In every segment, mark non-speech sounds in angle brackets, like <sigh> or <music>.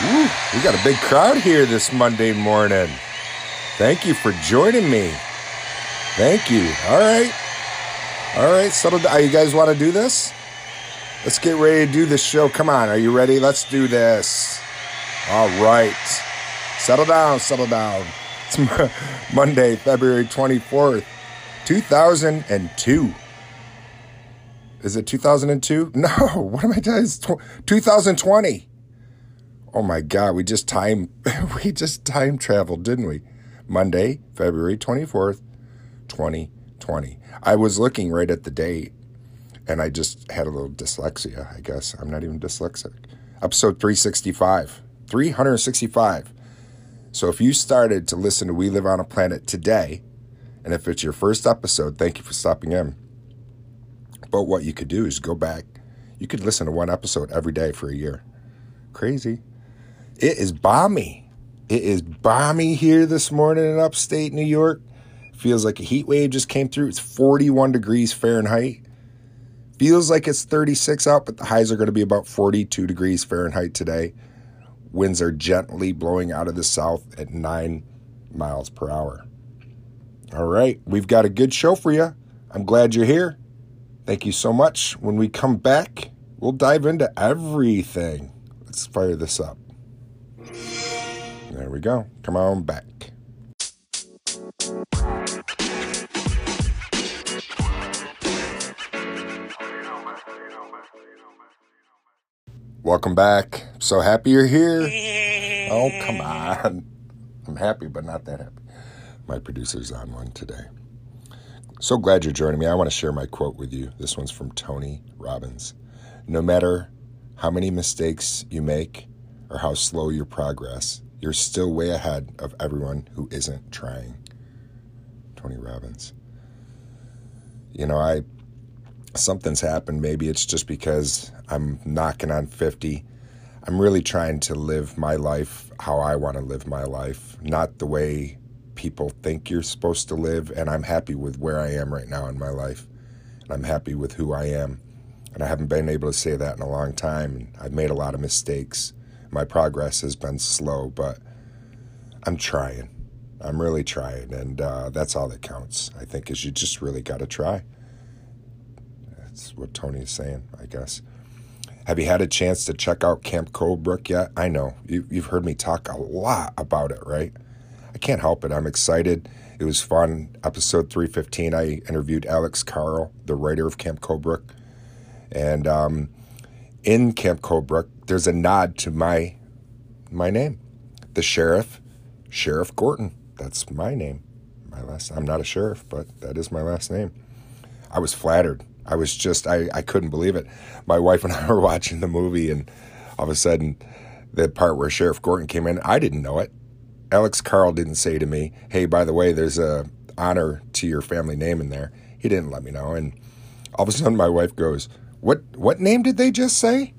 Ooh, we got a big crowd here this Monday morning. Thank you for joining me. Thank you. All right. All right, settle down. You guys want to do this? Let's get ready to do this show. Come on, are you ready? Let's do this. All right. Settle down, settle down. It's <laughs> Monday, February 24th, 2002. Is it 2002? <laughs> No, what am I doing? It's 2020. Oh my God, we just time <laughs> we just time traveled, didn't we? Monday, February 24th, 2020. I was looking right at the date and I just had a little dyslexia, I guess. I'm not even dyslexic. Episode 365. 365. So if you started to listen to We Live on a Planet today, and if it's your first episode, thank you for stopping in. But what you could do is go back. You could listen to one episode every day for a year. Crazy. It is balmy. It is balmy here this morning in upstate New York. Feels like a heat wave just came through. It's 41 degrees Fahrenheit. Feels like it's 36 out, but the highs are going to be about 42 degrees Fahrenheit today. Winds are gently blowing out of the south at 9 miles per hour. All right, we've got a good show for you. I'm glad you're here. Thank you so much. When we come back, we'll dive into everything. Let's fire this up. There we go. Come on back. Welcome back. So happy you're here. Oh, come on. I'm happy, but not that happy. My producer's on one today. So glad you're joining me. I want to share my quote with you. This one's from Tony Robbins. No matter how many mistakes you make or how slow your progress, you're still way ahead of everyone who isn't trying. Tony Robbins. You know, I something's happened. Maybe it's just because I'm knocking on 50. I'm really trying to live my life how I want to live my life, not the way people think you're supposed to live. And I'm happy with where I am right now in my life. And I'm happy with who I am. And I haven't been able to say that in a long time. And I've made a lot of mistakes. My progress has been slow, but I'm trying. I'm really trying. And uh, that's all that counts, I think, is you just really got to try. That's what Tony is saying, I guess. Have you had a chance to check out Camp Coldbrook yet? I know you, you've heard me talk a lot about it, right? I can't help it. I'm excited. It was fun. Episode 315, I interviewed Alex Carl, the writer of Camp Coldbrook. And um, in Camp Coldbrook, there's a nod to my my name. The sheriff, Sheriff Gorton. That's my name. My last I'm not a sheriff, but that is my last name. I was flattered. I was just I, I couldn't believe it. My wife and <laughs> I were watching the movie and all of a sudden the part where Sheriff Gorton came in, I didn't know it. Alex Carl didn't say to me, "Hey, by the way, there's a honor to your family name in there." He didn't let me know, and all of a sudden my wife goes, "What what name did they just say?"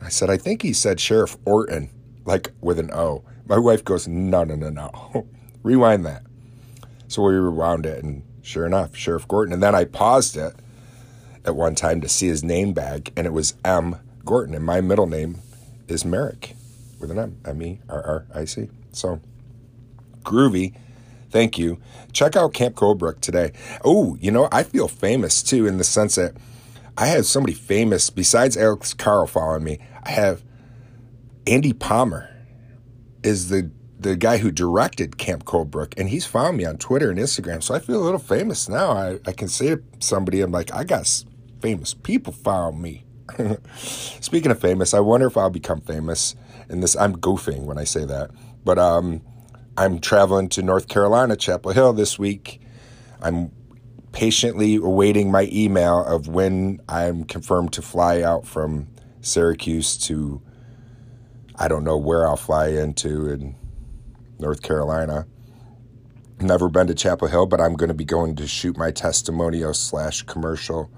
I said, "I think he said Sheriff Orton, like with an O." My wife goes, "No, no, no, no, <laughs> rewind that." So we rewound it, and sure enough, Sheriff Gorton. And then I paused it at one time to see his name bag, and it was M. Gorton, and my middle name is Merrick with an M, M E R R I C. So groovy. Thank you. Check out Camp Coldbrook today. Oh, you know, I feel famous too in the sense that I have somebody famous besides Alex Carl following me. I have Andy Palmer is the the guy who directed Camp Coldbrook, and he's found me on Twitter and Instagram. So I feel a little famous now. I, I can say to somebody, I'm like, I got famous people found me. <laughs> Speaking of famous, I wonder if I'll become famous in this. I'm goofing when I say that, but um, I'm traveling to North Carolina, Chapel Hill this week. I'm patiently awaiting my email of when I'm confirmed to fly out from Syracuse to I don't know where I'll fly into in North Carolina. Never been to Chapel Hill, but I'm going to be going to shoot my testimonial slash commercial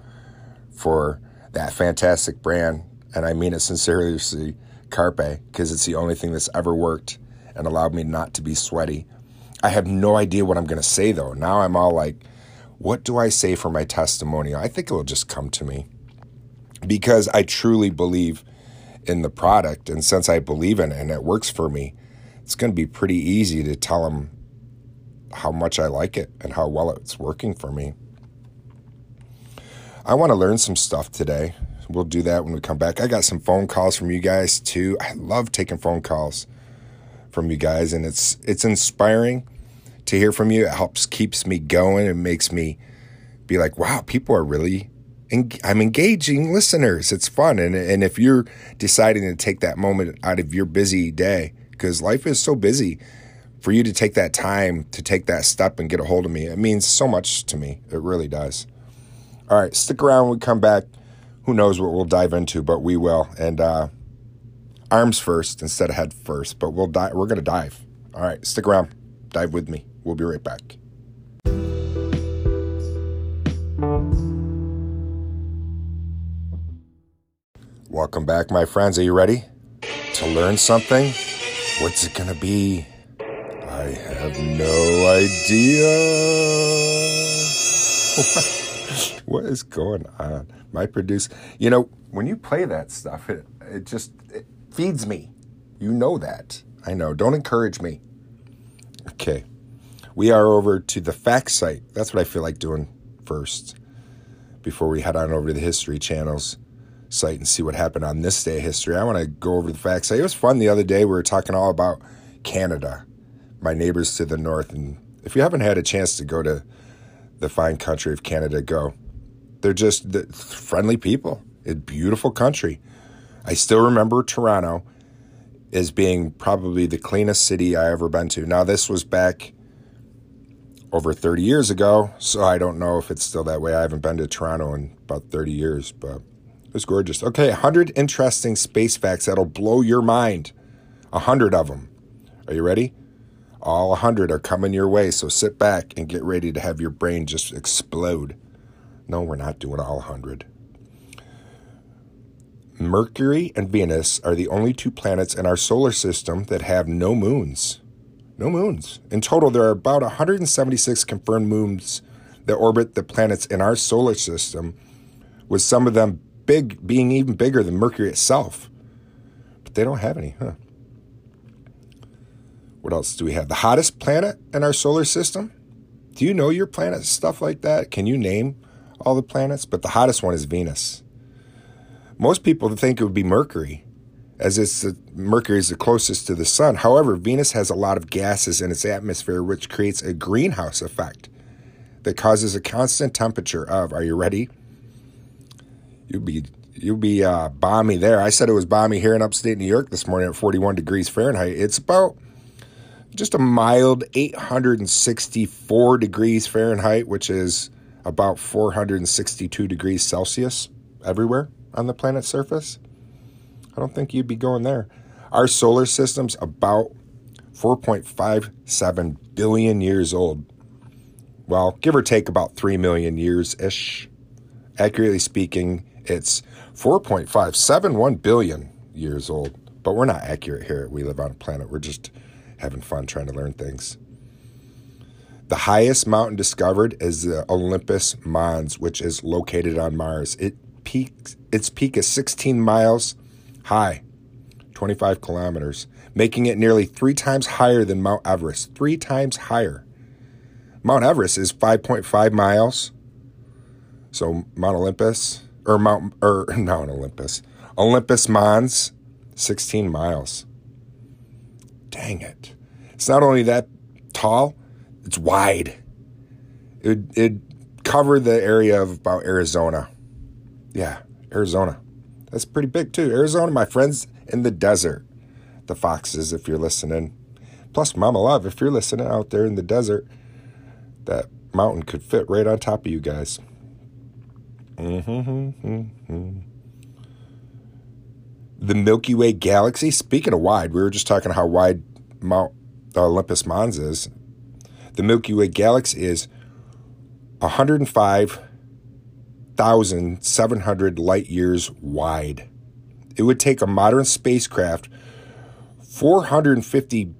for that fantastic brand, and I mean it sincerely, Carpe, because it's the only thing that's ever worked and allowed me not to be sweaty. I have no idea what I'm going to say though. Now I'm all like, what do I say for my testimonial? I think it'll just come to me because I truly believe in the product. And since I believe in it and it works for me, it's going to be pretty easy to tell them how much I like it and how well it's working for me. I want to learn some stuff today. We'll do that when we come back. I got some phone calls from you guys too. I love taking phone calls from you guys and it's it's inspiring to hear from you. It helps keeps me going. It makes me be like, wow, people are really I'm engaging listeners. It's fun. And, and if you're deciding to take that moment out of your busy day, because life is so busy, for you to take that time to take that step and get a hold of me, it means so much to me. It really does. All right, stick around when we come back. Who knows what we'll dive into, but we will. And uh, arms first instead of head first, but we'll dive. We're to dive. All right, stick around. Dive with me. We'll be right back. Welcome back, my friends. Are you ready to learn something? What's it to be? I have no idea. <laughs> what is going on? My producer, you know, when you play that stuff, it, it just it feeds me. You know that. I know. Don't encourage me. Okay. We are over to the fact site. That's what I feel like doing first before we head on over to the history channels site and see what happened on this day of history. I want to go over the facts. It was fun the other day. We were talking all about Canada, my neighbors to the north. And if you haven't had a chance to go to the fine country of Canada, go. They're just friendly people. A beautiful country. I still remember Toronto as being probably the cleanest city I ever been to. Now this was back over 30 years ago, so I don't know if it's still that way. I haven't been to Toronto in about 30 years, but it was gorgeous. Okay, 100 interesting space facts that'll blow your mind. 100 of them. Are you ready? All 100 are coming your way, so sit back and get ready to have your brain just explode. No, we're not doing all 100. Mercury and Venus are the only two planets in our solar system that have no moons. No moons. In total, there are about 176 confirmed moons that orbit the planets in our solar system, with some of them big, being even bigger than Mercury itself. But they don't have any, huh? What else do we have? The hottest planet in our solar system? Do you know your planet? Stuff like that? Can you name all the planets? But the hottest one is Venus. Most people think it would be Mercury, as it's the, Mercury is the closest to the sun. However, Venus has a lot of gases in its atmosphere, which creates a greenhouse effect that causes a constant temperature of, are you ready? you'll be you'll be uh, balmy there. I said it was balmy here in upstate New York this morning at 41 degrees Fahrenheit. It's about just a mild 864 degrees Fahrenheit, which is about 462 degrees Celsius everywhere on the planet's surface. I don't think you'd be going there. Our solar system's about 4.57 billion years old. Well, give or take about 3 million years ish. Accurately speaking, it's 4.571 billion years old. But we're not accurate here. We live on a planet. We're just having fun trying to learn things. The highest mountain discovered is the Olympus Mons, which is located on Mars. It peaks, its peak is 16 miles high, 25 kilometers, making it nearly three times higher than Mount Everest. Three times higher. Mount Everest is 5.5 miles. So Mount Olympus or Mount or <laughs> Mount Olympus, Olympus Mons, 16 miles. Dang it! It's not only that tall; it's wide. It it covered the area of about Arizona. Yeah, Arizona. That's pretty big too. Arizona, my friends in the desert. The foxes, if you're listening. Plus, Mama Love, if you're listening out there in the desert, that mountain could fit right on top of you guys. Mm-hmm. mm-hmm, mm-hmm. The Milky Way galaxy. Speaking of wide, we were just talking how wide Mount uh, Olympus Mons is. The Milky Way galaxy is 105,700 light years wide. It would take a modern spacecraft 450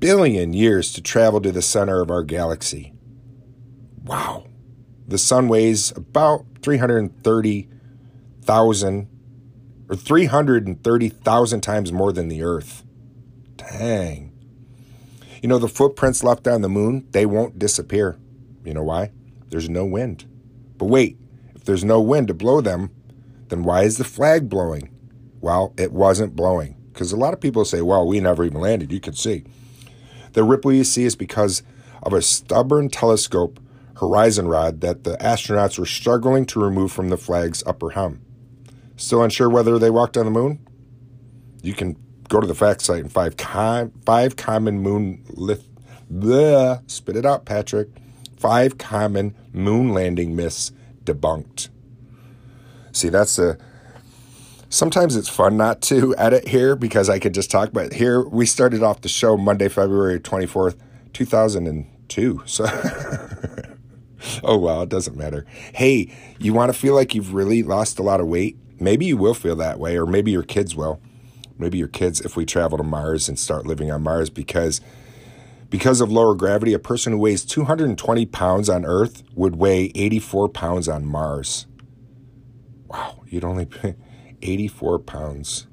billion years to travel to the center of our galaxy. Wow. The sun weighs about 330,000 or 330,000 times more than the Earth. Dang. You know, the footprints left on the moon, they won't disappear. You know why? There's no wind. But wait, if there's no wind to blow them, then why is the flag blowing? Well, it wasn't blowing. Because a lot of people say, well, we never even landed. You can see. The ripple you see is because of a stubborn telescope horizon rod that the astronauts were struggling to remove from the flag's upper hem. Still unsure whether they walked on the moon? You can go to the fact site and five, com- five common moon lith- bleh, spit it out, Patrick. Five common moon landing myths debunked. See, that's a. Sometimes it's fun not to <laughs> edit here because I could just talk. But here we started off the show Monday, February twenty fourth, two thousand and two. So. <laughs> oh well, it doesn't matter. Hey, you want to feel like you've really lost a lot of weight? Maybe you will feel that way, or maybe your kids will. Maybe your kids, if we travel to Mars and start living on Mars, because because of lower gravity, a person who weighs 220 pounds on Earth would weigh 84 pounds on Mars. Wow, you'd only pay <laughs> 84 pounds.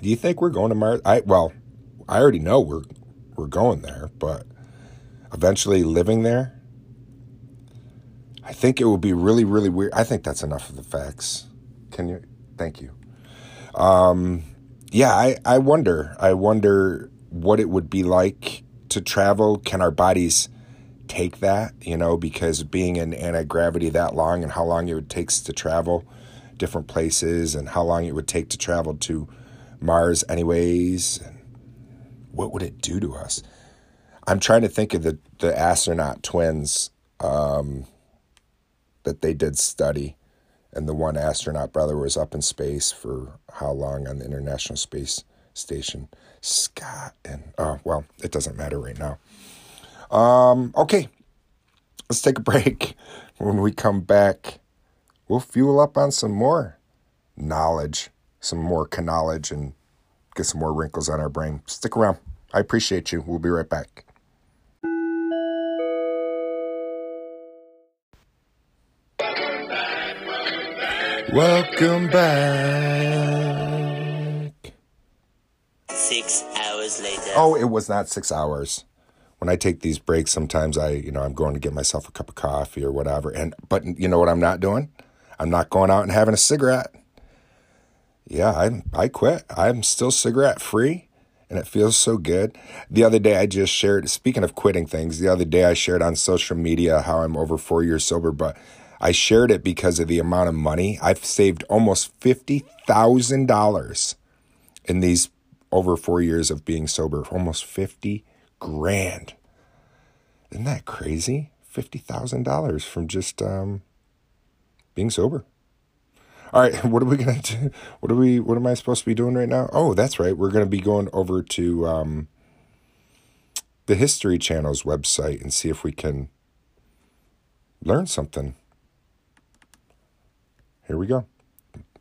Do you think we're going to Mars? I well, I already know we're we're going there, but eventually living there, I think it will be really, really weird. I think that's enough of the facts. Can you? Thank you. Um, yeah, I, I wonder. I wonder what it would be like to travel. Can our bodies take that? You know, because being in anti gravity that long and how long it would take to travel different places and how long it would take to travel to Mars, anyways. And what would it do to us? I'm trying to think of the the astronaut twins um, that they did study, and the one astronaut brother was up in space for how long on the International Space Station? Scott and oh well, it doesn't matter right now. Um, okay, let's take a <laughs> break. When we come back, we'll fuel up on some more knowledge, some more knowledge, and get some more wrinkles on our brain. Stick around. I appreciate you. We'll be right back. Welcome back. Later. Oh, it was not six hours. When I take these breaks, sometimes I, you know, I'm going to get myself a cup of coffee or whatever. And but you know what I'm not doing? I'm not going out and having a cigarette. Yeah, I I quit. I'm still cigarette free, and it feels so good. The other day, I just shared. Speaking of quitting things, the other day I shared on social media how I'm over four years sober, but I shared it because of the amount of money. I've saved almost $50,000 in these over four years of being sober. Almost 50 grand. Isn't that crazy? $50,000 from just um, being sober. All right, <laughs> what are we gonna do? What are we? What am I supposed to be doing right now? Oh, that's right. We're gonna be going over to um, the History Channel's website and see if we can learn something. Here we go.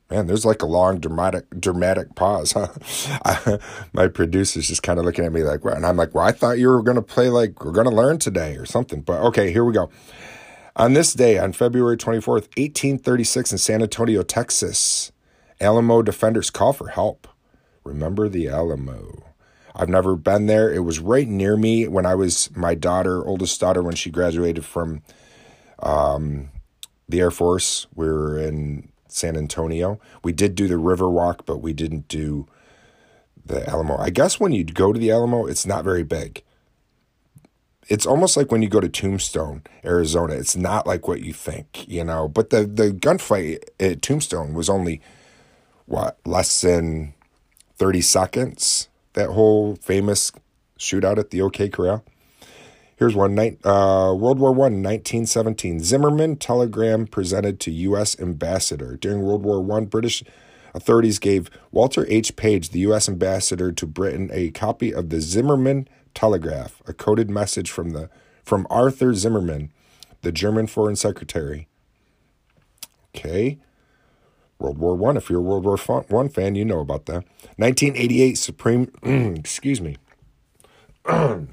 Man, there's like a long dramatic dramatic pause, huh? <laughs> My producer's just kind of looking at me like, "What?" And I'm like, "Well, I thought you were going to play like we're going to learn today or something." But okay, here we go. On this day, on February 24th, 1836, in San Antonio, Texas, Alamo defenders call for help. Remember the Alamo. I've never been there. It was right near me when I was my daughter, oldest daughter, when she graduated from um, the Air Force. We were in San Antonio. We did do the river walk, but we didn't do the Alamo. I guess when you go to the Alamo, it's not very big. It's almost like when you go to Tombstone, Arizona. It's not like what you think, you know. But the the gunfight at Tombstone was only what less than thirty seconds. That whole famous shootout at the OK Corral. Here's one uh, World War One, 1917. Zimmerman telegram presented to U.S. ambassador. During World War One, British authorities gave Walter H. Page, the U.S. ambassador to Britain, a copy of the Zimmerman telegraph, a coded message from the from Arthur Zimmerman, the German Foreign Secretary. Okay. World War One. If you're a World War One fan, you know about that. 1988 Supreme. <clears throat> excuse me. <clears throat>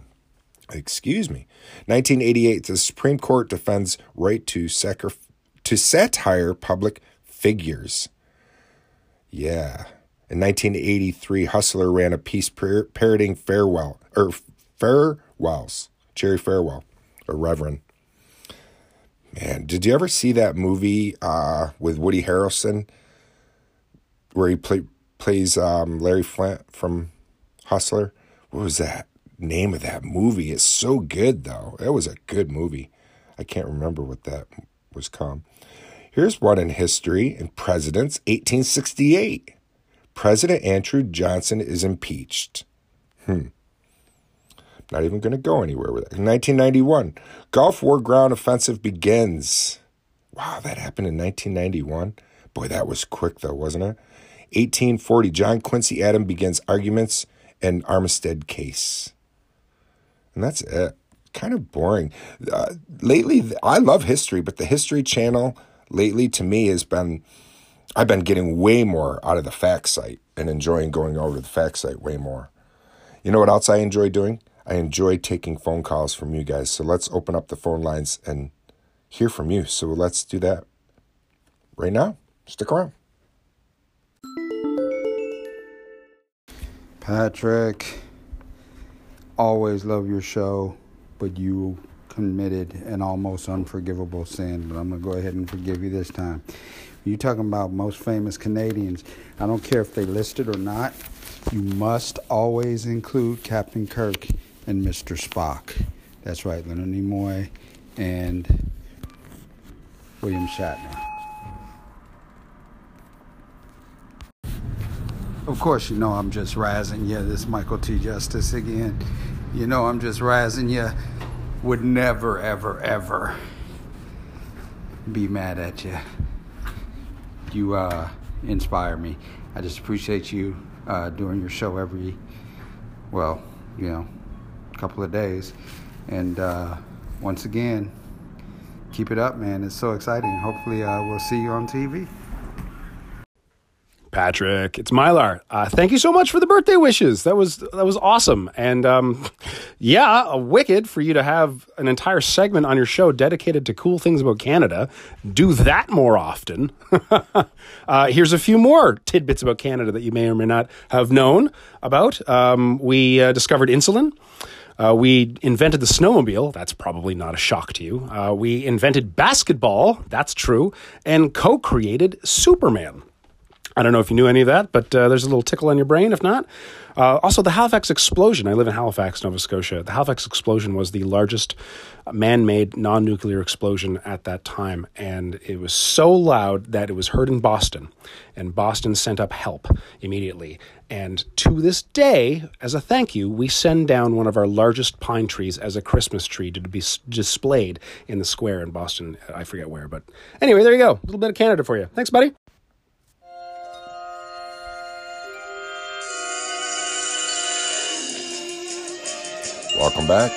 excuse me, 1988, the Supreme Court defends right to sacri- to satire public figures. Yeah. In 1983, Hustler ran a piece par- farewell or farewells, Jerry Falwell, or Reverend. Man, did you ever see that movie uh, with Woody Harrelson where he play, plays um, Larry Flynt from Hustler? What was that name of that movie? It's so good though. It was a good movie. I can't remember what that was called. Here's one in history in presidents 1868. President Andrew Johnson is impeached. Hmm. Not even going to go anywhere with it. In 1991, Gulf War ground offensive begins. Wow, that happened in 1991. Boy, that was quick though, wasn't it? 1840, John Quincy Adams begins arguments in Amistad case. And that's it. Kind of boring. Uh, lately, I love history, but the History Channel lately to me has been I've been getting way more out of the fact site and enjoying going over the fact site way more. You know what else I enjoy doing? I enjoy taking phone calls from you guys. So let's open up the phone lines and hear from you. So let's do that right now. Stick around. Patrick, always love your show, but you committed an almost unforgivable sin. But I'm going to go ahead and forgive you this time. You're talking about most famous Canadians. I don't care if they listed or not. You must always include Captain Kirk and Mr. Spock. That's right, Leonard Nimoy and William Shatner. Of course, you know I'm just razzing you. This Michael T. Justice again. You know I'm just razzing you. Would never, ever, ever be mad at you. You uh, inspire me. I just appreciate you uh, doing your show every, well, you know, couple of days. And uh, once again, keep it up, man. It's so exciting. Hopefully, uh, we'll see you on TV. Patrick, it's Mylar. Uh, thank you so much for the birthday wishes. That was that was awesome, and um, yeah, a wicked for you to have an entire segment on your show dedicated to cool things about Canada. Do that more often. <laughs> uh, here's a few more tidbits about Canada that you may or may not have known about. Um, we uh, discovered insulin. Uh, we invented the snowmobile. That's probably not a shock to you. Uh, we invented basketball. That's true. And co created Superman. I don't know if you knew any of that, but uh, there's a little tickle in your brain. If not, uh, also the Halifax explosion. I live in Halifax, Nova Scotia. The Halifax explosion was the largest man-made non-nuclear explosion at that time, and it was so loud that it was heard in Boston, and Boston sent up help immediately. And to this day, as a thank you, we send down one of our largest pine trees as a Christmas tree to be displayed in the square in Boston. I forget where, but anyway, there you go. A little bit of Canada for you. Thanks, buddy. Welcome back.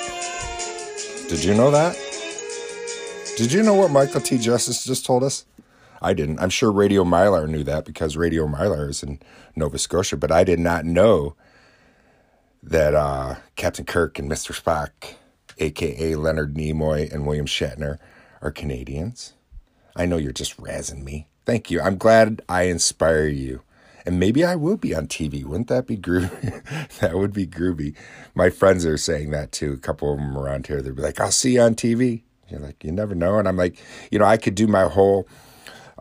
Did you know that? Did you know what Michael T. Justice just told us? I didn't. I'm sure Radio Mylar knew that because Radio Mylar is in Nova Scotia, but I did not know that uh, Captain Kirk and Mr. Spock, aka Leonard Nimoy and William Shatner, are Canadians. I know you're just razzing me. Thank you. I'm glad I inspire you and maybe I will be on TV. Wouldn't that be groovy? <laughs> that would be groovy. My friends are saying that too. A couple of them around here, they'll be like, I'll see you on TV. You're like, you never know. And I'm like, you know, I could do my whole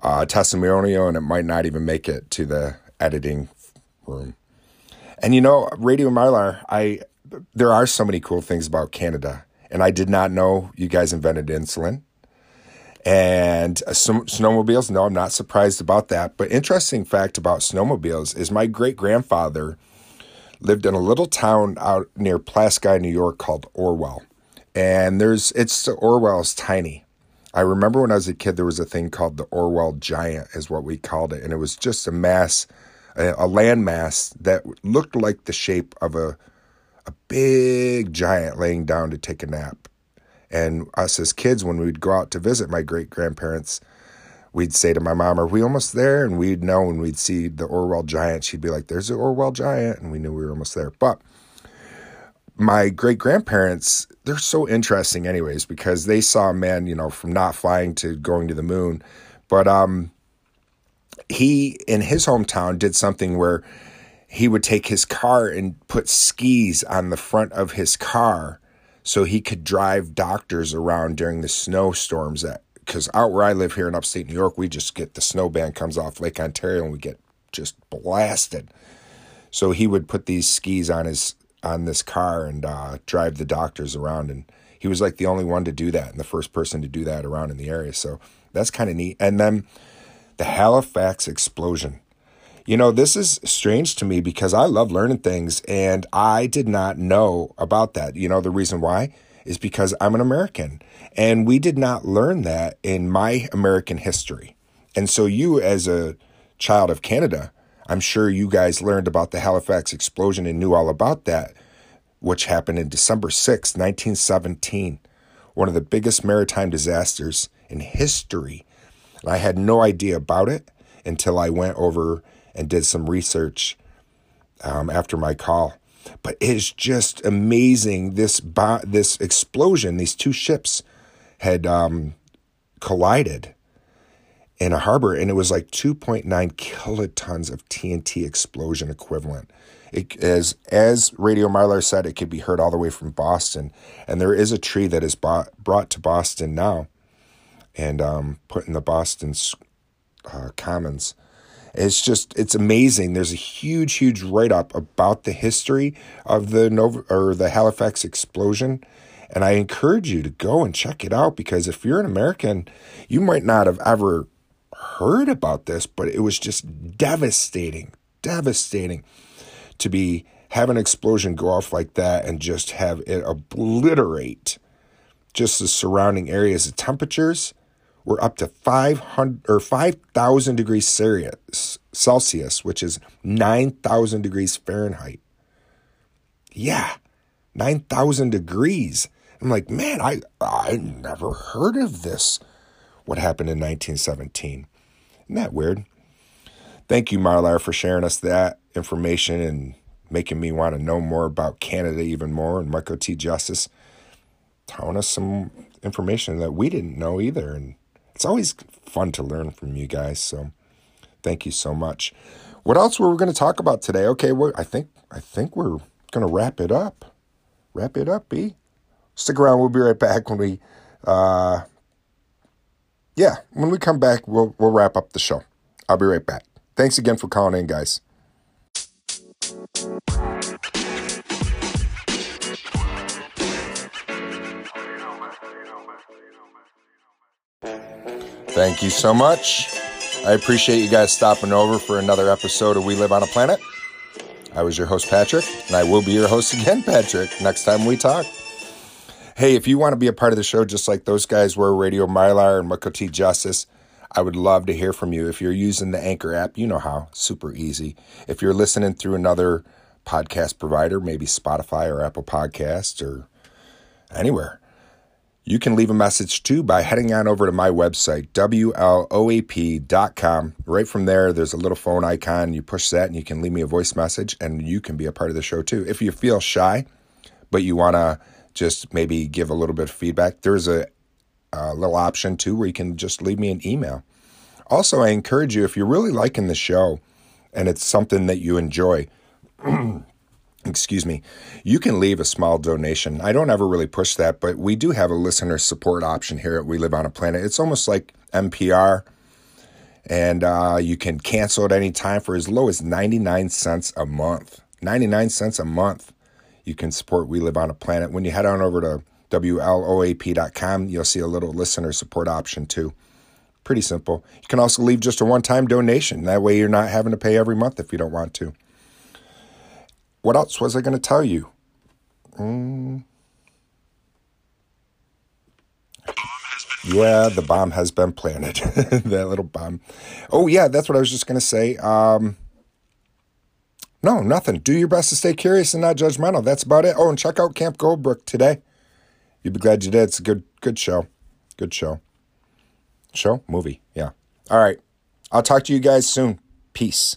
uh, testimonial and it might not even make it to the editing room. And you know, Radio Mylar, I there are so many cool things about Canada. And I did not know you guys invented insulin. And uh, snowmobiles, no, I'm not surprised about that. But interesting fact about snowmobiles is my great grandfather lived in a little town out near Pulaski, New York called Orwell. And there's it's Orwell's tiny. I remember when I was a kid there was a thing called the Orwell Giant is what we called it and it was just a mass a, a land mass that looked like the shape of a a big giant laying down to take a nap. And us as kids, when we'd go out to visit my great grandparents, we'd say to my mom, Are we almost there? And we'd know when we'd see the Orwell giant, she'd be like, There's the Orwell giant. And we knew we were almost there. But my great grandparents, they're so interesting, anyways, because they saw a man, you know, from not flying to going to the moon. But um, he in his hometown did something where he would take his car and put skis on the front of his car so he could drive doctors around during the snowstorms that because out where I live here in upstate New York, we just get the snow band comes off Lake Ontario and we get just blasted. So he would put these skis on his on this car and uh, drive the doctors around, and he was like the only one to do that and the first person to do that around in the area. So that's kind of neat. And then the Halifax explosion. You know, this is strange to me because I love learning things and I did not know about that. You know, the reason why is because I'm an American and we did not learn that in my American history. And so, you as a child of Canada, I'm sure you guys learned about the Halifax explosion and knew all about that, which happened in December 6, 1917, one of the biggest maritime disasters in history. And I had no idea about it until I went over and did some research um, after my call. But it's just amazing this bo- this explosion. These two ships had um, collided in a harbor, and it was like 2.9 kilotons of TNT explosion equivalent. It, as as Radio Mylar said, it could be heard all the way from Boston, and there is a tree that is bought, brought to Boston now, and um, put in the Boston uh, Commons. It's just it's amazing. There's a huge, huge write up about the history of the Nova or the Halifax explosion, and I encourage you to go and check it out because if you're an American, you might not have ever heard about this, but it was just devastating, devastating to be have an explosion go off like that and just have it obliterate just the surrounding areas. The temperatures were up to 500 or 5000 degrees Celsius, which is 9000 degrees Fahrenheit. Yeah, 9000 degrees. I'm like, man, I I never heard of this. What happened in 1917? Isn't that weird? Thank you, Mylar, for sharing us that information and making me want to know more about Canada even more, and Michael T. Justice telling us some information that we didn't know either. And it's always fun to learn from you guys. So thank you so much. What else were we going to talk about today? Okay, well, I think I think we're going to wrap it up. Wrap it up, B. Stick around. We'll be right back when we uh, yeah, when we come back, we'll we'll wrap up the show. I'll be right back. Thanks again for calling in, guys. Thank you so much. I appreciate you guys stopping over for another episode of We Live on a Planet. I was your host, Patrick, and I will be your host again, Patrick, next time we talk. Hey, if you want to be a part of the show, just like those guys were, Radio Mylar and Michael T. Justice, I would love to hear from you. If you're using the Anchor app, you know how, super easy. If you're listening through another podcast provider, maybe Spotify or Apple Podcasts or anywhere, you can leave a message too by heading on over to my website, WLOAP.com. Right from there, there's a little phone icon. You push that and you can leave me a voice message and you can be a part of the show too. If you feel shy, but you want to just maybe give a little bit of feedback, there's a, a little option too where you can just leave me an email. Also, I encourage you if you're really liking the show and it's something that you enjoy, <clears throat> excuse me, you can leave a small donation. I don't ever really push that, but we do have a listener support option here at We Live on a Planet. It's almost like NPR, and uh, you can cancel at any time for as low as 99 cents a month. 99 cents a month you can support We Live on a Planet. When you head on over to WLOAP.com, you'll see a little listener support option too. Pretty simple. You can also leave just a one time donation. That way, you're not having to pay every month if you don't want to. What else was I going to tell you? Mm. Yeah, the bomb has been planted. <laughs> that little bomb. Oh, yeah, that's what I was just going to say. Um, no, nothing. Do your best to stay curious and not judgmental. That's about it. Oh, and check out Camp Coldbrook today. You'd be glad you did. It's a good, good show. Good show. Show? Movie. Yeah. All right. I'll talk to you guys soon. Peace.